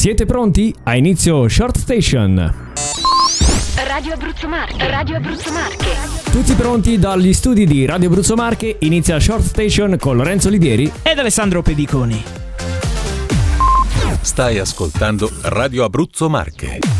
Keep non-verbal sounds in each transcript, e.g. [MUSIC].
Siete pronti? A inizio Short Station. Radio Abruzzo Marche, Radio Abruzzo Marche. Tutti pronti dagli studi di Radio Abruzzo Marche? Inizia Short Station con Lorenzo Livieri ed Alessandro Pediconi. Stai ascoltando Radio Abruzzo Marche.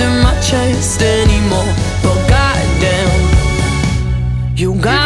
in my chest anymore. But goddamn, you got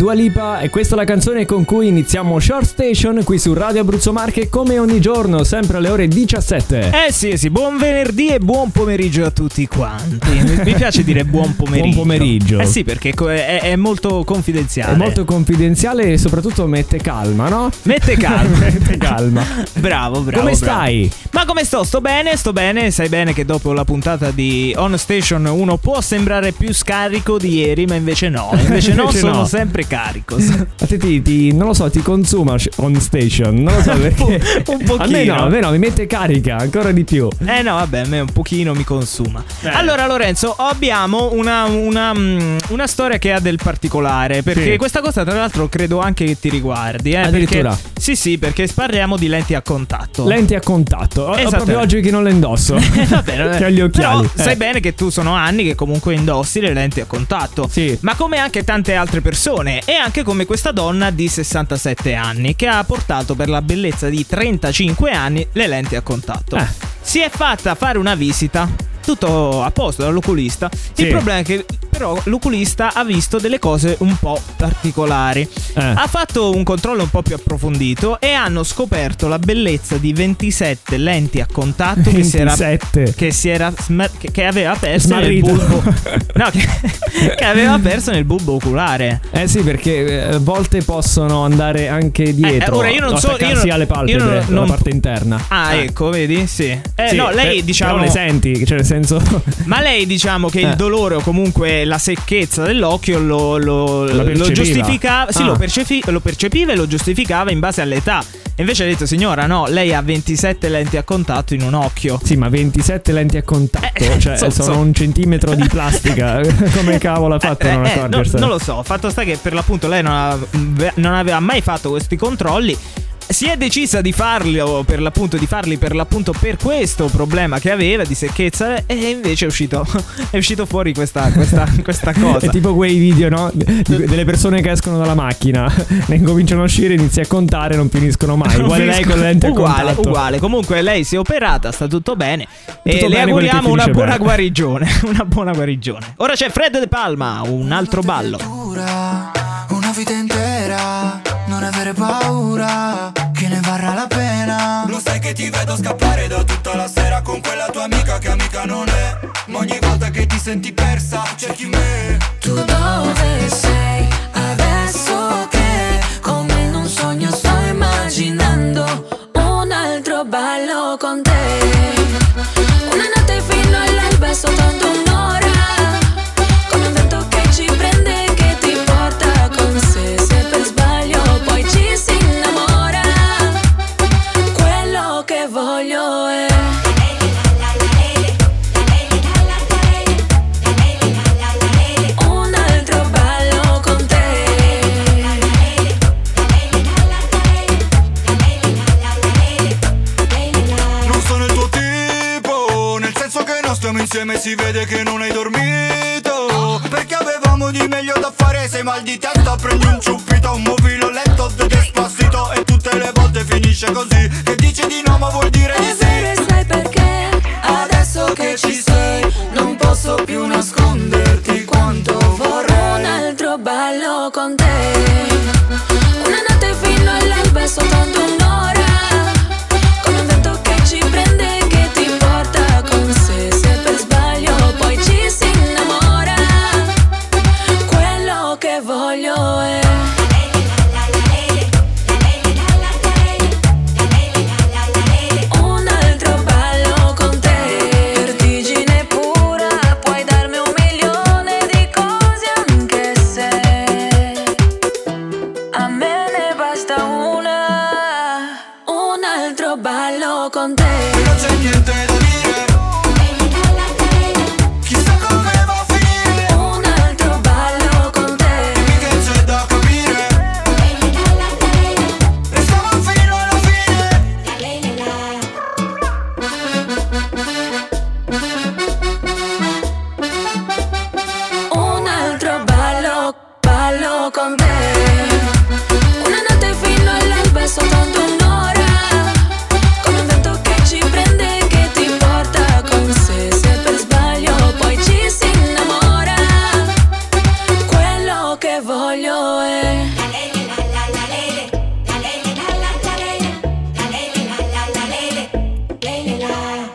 Dua Lipa e questa è la canzone con cui iniziamo Short Station qui su Radio Abruzzo Marche come ogni giorno, sempre alle ore 17. Eh sì, sì, buon venerdì e buon pomeriggio a tutti quanti. Mi piace dire buon pomeriggio. Buon pomeriggio. Eh sì, perché è, è molto confidenziale. È molto confidenziale e soprattutto mette calma, no? Mette [LAUGHS] calma. mette calma. Bravo, bravo. Come bravo. stai? Ma come sto? Sto bene, sto bene. Sai bene che dopo la puntata di On Station uno può sembrare più scarico di ieri, ma invece no. Invece [LAUGHS] no, Invece sono no. sempre carico. [LAUGHS] A te ti, ti- non lo so, ti consuma on station. Non lo so [LAUGHS] perché. Un pochino. A me no, a me no, mi mette carica ancora di più. Eh no, vabbè, a me un pochino mi consuma. Allora, Lorenzo, abbiamo una, una, mm, una storia che ha del particolare. Perché Sì. questa cosa, tra l'altro, credo anche che ti riguardi. Eh, Addirittura. perché- sì, sì, perché parliamo di lenti a contatto. Lenti a contatto. Ho- Ho proprio oggi che non le indosso. [LAUGHS] Eh, vabbè, vabbè. che ho gli occhiali. Però sai Eh. bene che tu sono anni che comunque indossi le lenti a contatto. Sì. Ma come anche tante altre altre e anche come questa donna di 67 anni che ha portato per la bellezza di 35 anni le lenti a contatto. Eh. Si è fatta fare una visita, tutto a posto dall'oculista. Sì. Il problema è che però l'oculista ha visto delle cose un po' particolari. Eh. Ha fatto un controllo un po' più approfondito e hanno scoperto la bellezza di 27 lenti a contatto che si era 27. che si era smar- che, che aveva perso Smarrito. nel bulbo [LAUGHS] no che, che aveva perso nel bulbo oculare Eh sì, perché eh, a volte possono andare anche dietro. Eh, ora io non so- io non- alle palpebre, io non- la non- parte interna. ah Eh. ecco vedi sì, eh, Sì, no lei per- diciamo Però le senti, cioè nel senso... [LAUGHS] ma lei diciamo che Eh. il dolore o comunque la secchezza dell'occhio lo, lo, lo giustificava sì Ah. lo, percepi- lo percepiva e lo giustificava in base all'età invece ha detto signora no lei ha 27 lenti a contatto in un occhio Sì, ma 27 lenti a contatto, Eh, cioè [LAUGHS] so- sono so- un centimetro di plastica. [LAUGHS] Come cavolo ha fatto a non Eh, eh, no, accorgersene? non lo so, fatto sta che per l'appunto lei non, ave- non aveva mai fatto questi controlli. Si è decisa di farli per l'appunto di farli per l'appunto per questo problema che aveva di secchezza e invece è uscito [LAUGHS] è uscito fuori questa, questa, [LAUGHS] questa cosa. È tipo quei video, no? Di- delle persone che escono dalla macchina, [LAUGHS] ne incominciano a uscire, inizi a contare, non finiscono mai. Non Uguale lei finisco- con le lenti a uguale, uguale. Comunque lei si è operata, sta tutto bene. e Tutto le bene che auguriamo una buona bene. guarigione. Una buona guarigione. Ora c'è Fred De Palma, un altro ballo. Una vita intera, non avere paura, senti persa, cerchi me.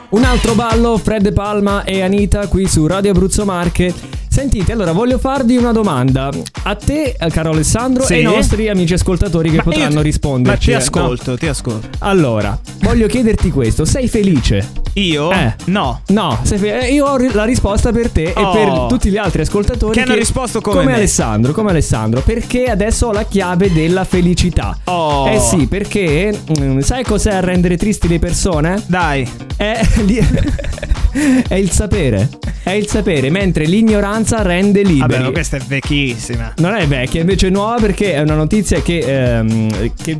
Un altro ballo, Fred Palma e Anita qui su Radio Abruzzo Marche. Sentite, allora voglio farvi una domanda a te, eh, caro Alessandro, Sì? e ai nostri amici ascoltatori che Ma potranno risponderci. Ma ti eh, ascolto, ti ascolto. no? Allora, voglio chiederti questo: sei felice? Io? Eh. No. No, fe- eh, io ho la risposta per te Oh. e per tutti gli altri ascoltatori Che hanno risposto come me. Alessandro, come Alessandro, perché adesso ho la chiave della felicità. Oh. Eh sì, perché mm, sai cos'è a rendere tristi le persone? Dai. È, [LAUGHS] lì- [LAUGHS] è il sapere. è il sapere, mentre l'ignoranza rende liberi. Vabbè, questa è vecchissima. Non è vecchia, invece è nuova perché è una notizia che, ehm, che,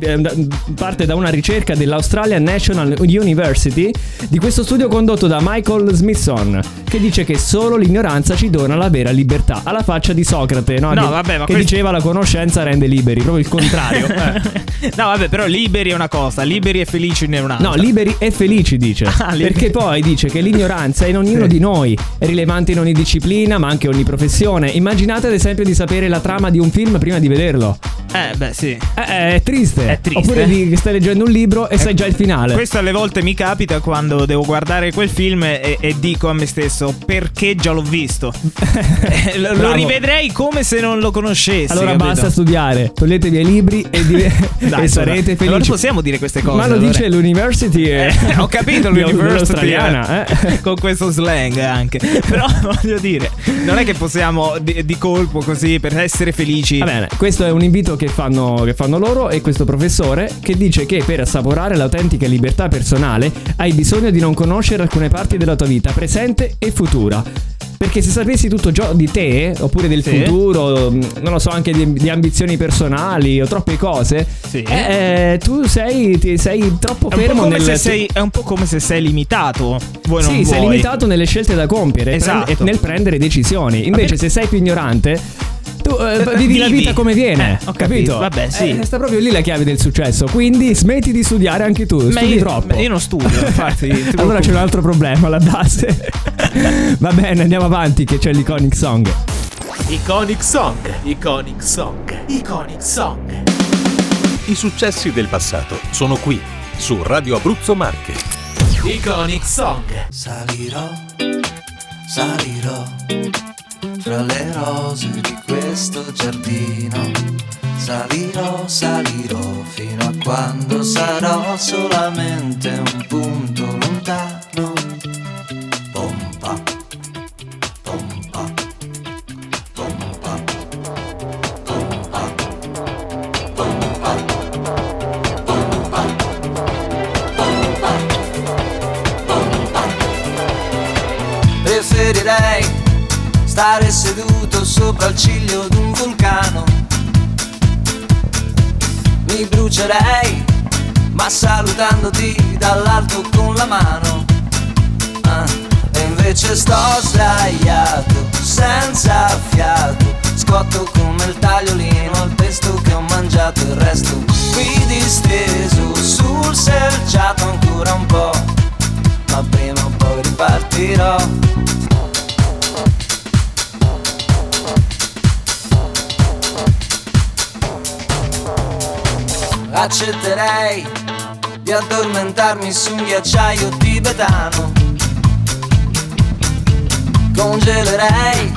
parte da una ricerca dell'Australian National University di questo studio condotto da Michael Smithson che dice che solo l'ignoranza ci dona la vera libertà. Alla faccia di Socrate, no? No, che, vabbè, ma che questo- diceva la conoscenza rende liberi, proprio il contrario. [LAUGHS] Eh. no, vabbè, però liberi è una cosa, liberi e felici ne è un'altra. No, liberi e felici dice. Ah, liberi. Perché poi dice che l'ignoranza è in ognuno Sì. di noi, è rilevante in ogni disciplina, ma anche ogni professione. Immaginate ad esempio di sapere la trama di un film prima di vederlo. Eh, beh, sì. Eh, è triste. È triste. Oppure di, che stai leggendo un libro e sai già il finale. Questo alle volte mi capita quando devo guardare quel film e, e dico a me stesso perché già l'ho visto. [LAUGHS] Eh, lo, lo rivedrei come se non lo conoscessi. Allora capito? basta studiare, toglietevi i libri e, di- [LAUGHS] Dai, e sarete Non felici. possiamo dire queste cose. Ma lo allora. dice l'university. eh, Eh, ho capito [LAUGHS] l'university dell'australiana, eh. con questo slang anche. [LAUGHS] Però voglio dire, non è che possiamo di, di colpo così per essere felici. Va bene, questo è un invito che fanno, che fanno loro e questo professore che dice che per assaporare l'autentica libertà personale hai bisogno di non conoscere alcune parti della tua vita, presente e futura. Perché se sapessi tutto già di te, oppure del Sì. futuro, mh, non lo so, anche di, di ambizioni personali o troppe cose, Sì. eh, tu sei, ti- sei troppo È fermo nel se sei, è un po' come se sei limitato. Vuoi sì, sei limitato nelle scelte da compiere Esatto. e nel prendere decisioni. Invece, se sei più ignorante, tu eh, vivi la vita come viene. Eh, ho capito. Vabbè, sì. Eh, sta proprio lì la chiave del successo. Quindi smetti di studiare anche tu. Ma studi io, troppo. ma io non studio, infatti. [LAUGHS] ti allora c'è un altro problema, la base. [LAUGHS] Va bene, andiamo avanti che c'è l'iconic song. Iconic Song, Iconic Song, Iconic Song. I successi del passato sono qui, su Radio Abruzzo Marche. Iconic Song. Salirò, salirò fra le rose di questo giardino. Salirò, salirò fino a quando sarò solamente un punto brucerei, ma salutandoti dall'alto con la mano. Ah, e invece sto sdraiato, senza fiato. Scotto come il tagliolino al pesto che ho mangiato il resto. Qui disteso sul selciato ancora un po'. Ma prima o poi ripartirò. Accetterei di addormentarmi su un ghiacciaio tibetano. Congelerei,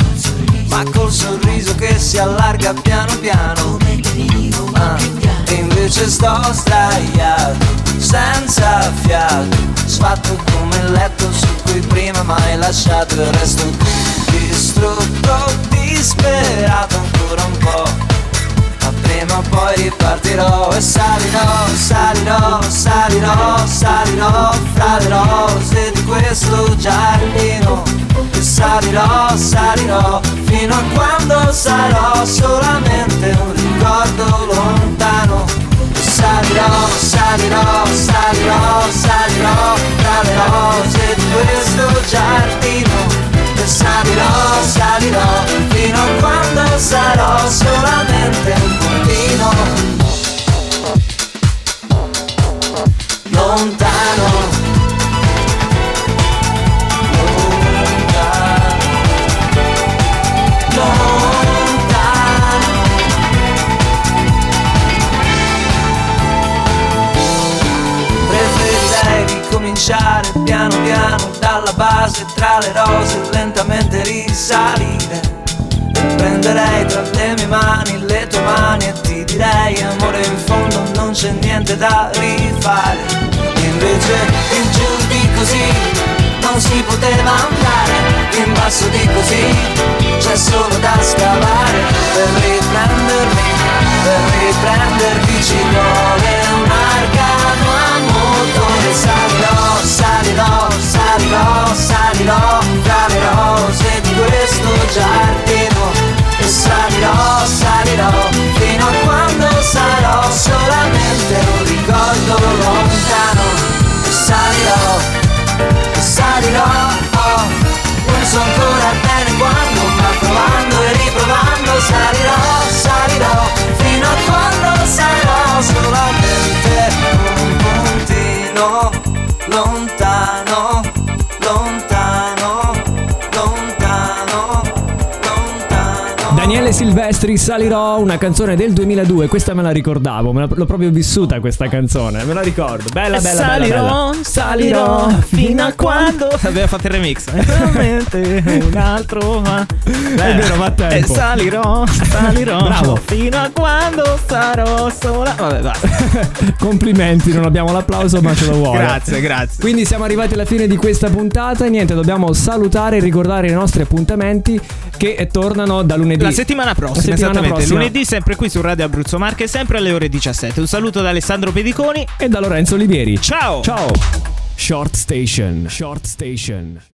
ma col sorriso che si allarga piano piano. Ah, e invece sto sdraiato, senza fiato, sfatto come il letto su cui prima mai lasciato il resto distrutto, disperato ancora un po'. O poi ripartirò e salirò, salirò, salirò, salirò fra le rose di questo giardino. E salirò, salirò fino a quando sarò solamente un ricordo lontano. E salirò, salirò, salirò, salirò fra le rose di questo giardino. Salirò, salirò fino a quando sarò solamente un puntino. Lontano, base tra le rose lentamente risalire. E prenderei tra le mie mani le tue mani e ti direi amore in fondo non c'è niente da rifare. Invece in giù di così non si poteva andare. In basso di così c'è solo da scavare. Per riprendermi per riprendermi ci Silvestri, Salirò, una canzone del 2002. Questa me la ricordavo, me la- l'ho proprio vissuta questa canzone. Me la ricordo. Bella, bella, bella. salirò, bella. salirò fino a quando. Aveva [LAUGHS] fatto il remix. Veramente un altro. Ma... È vero, va a tempo. Salirò, salirò [LAUGHS] Bravo. fino a quando sarò sola. Vabbè, basta. [LAUGHS] Complimenti, non abbiamo l'applauso, ma ce lo vuole. Grazie, grazie. Quindi siamo arrivati alla fine di questa puntata. e Niente, dobbiamo salutare e ricordare i nostri appuntamenti che eh, tornano da lunedì. La settimana prossima, esattamente. prossima. Lunedì, sempre qui su Radio Abruzzo Marche, sempre alle ore 17. Un saluto da Alessandro Pediconi. E da Lorenzo Olivieri. Ciao! Ciao. Short Station. Short Station.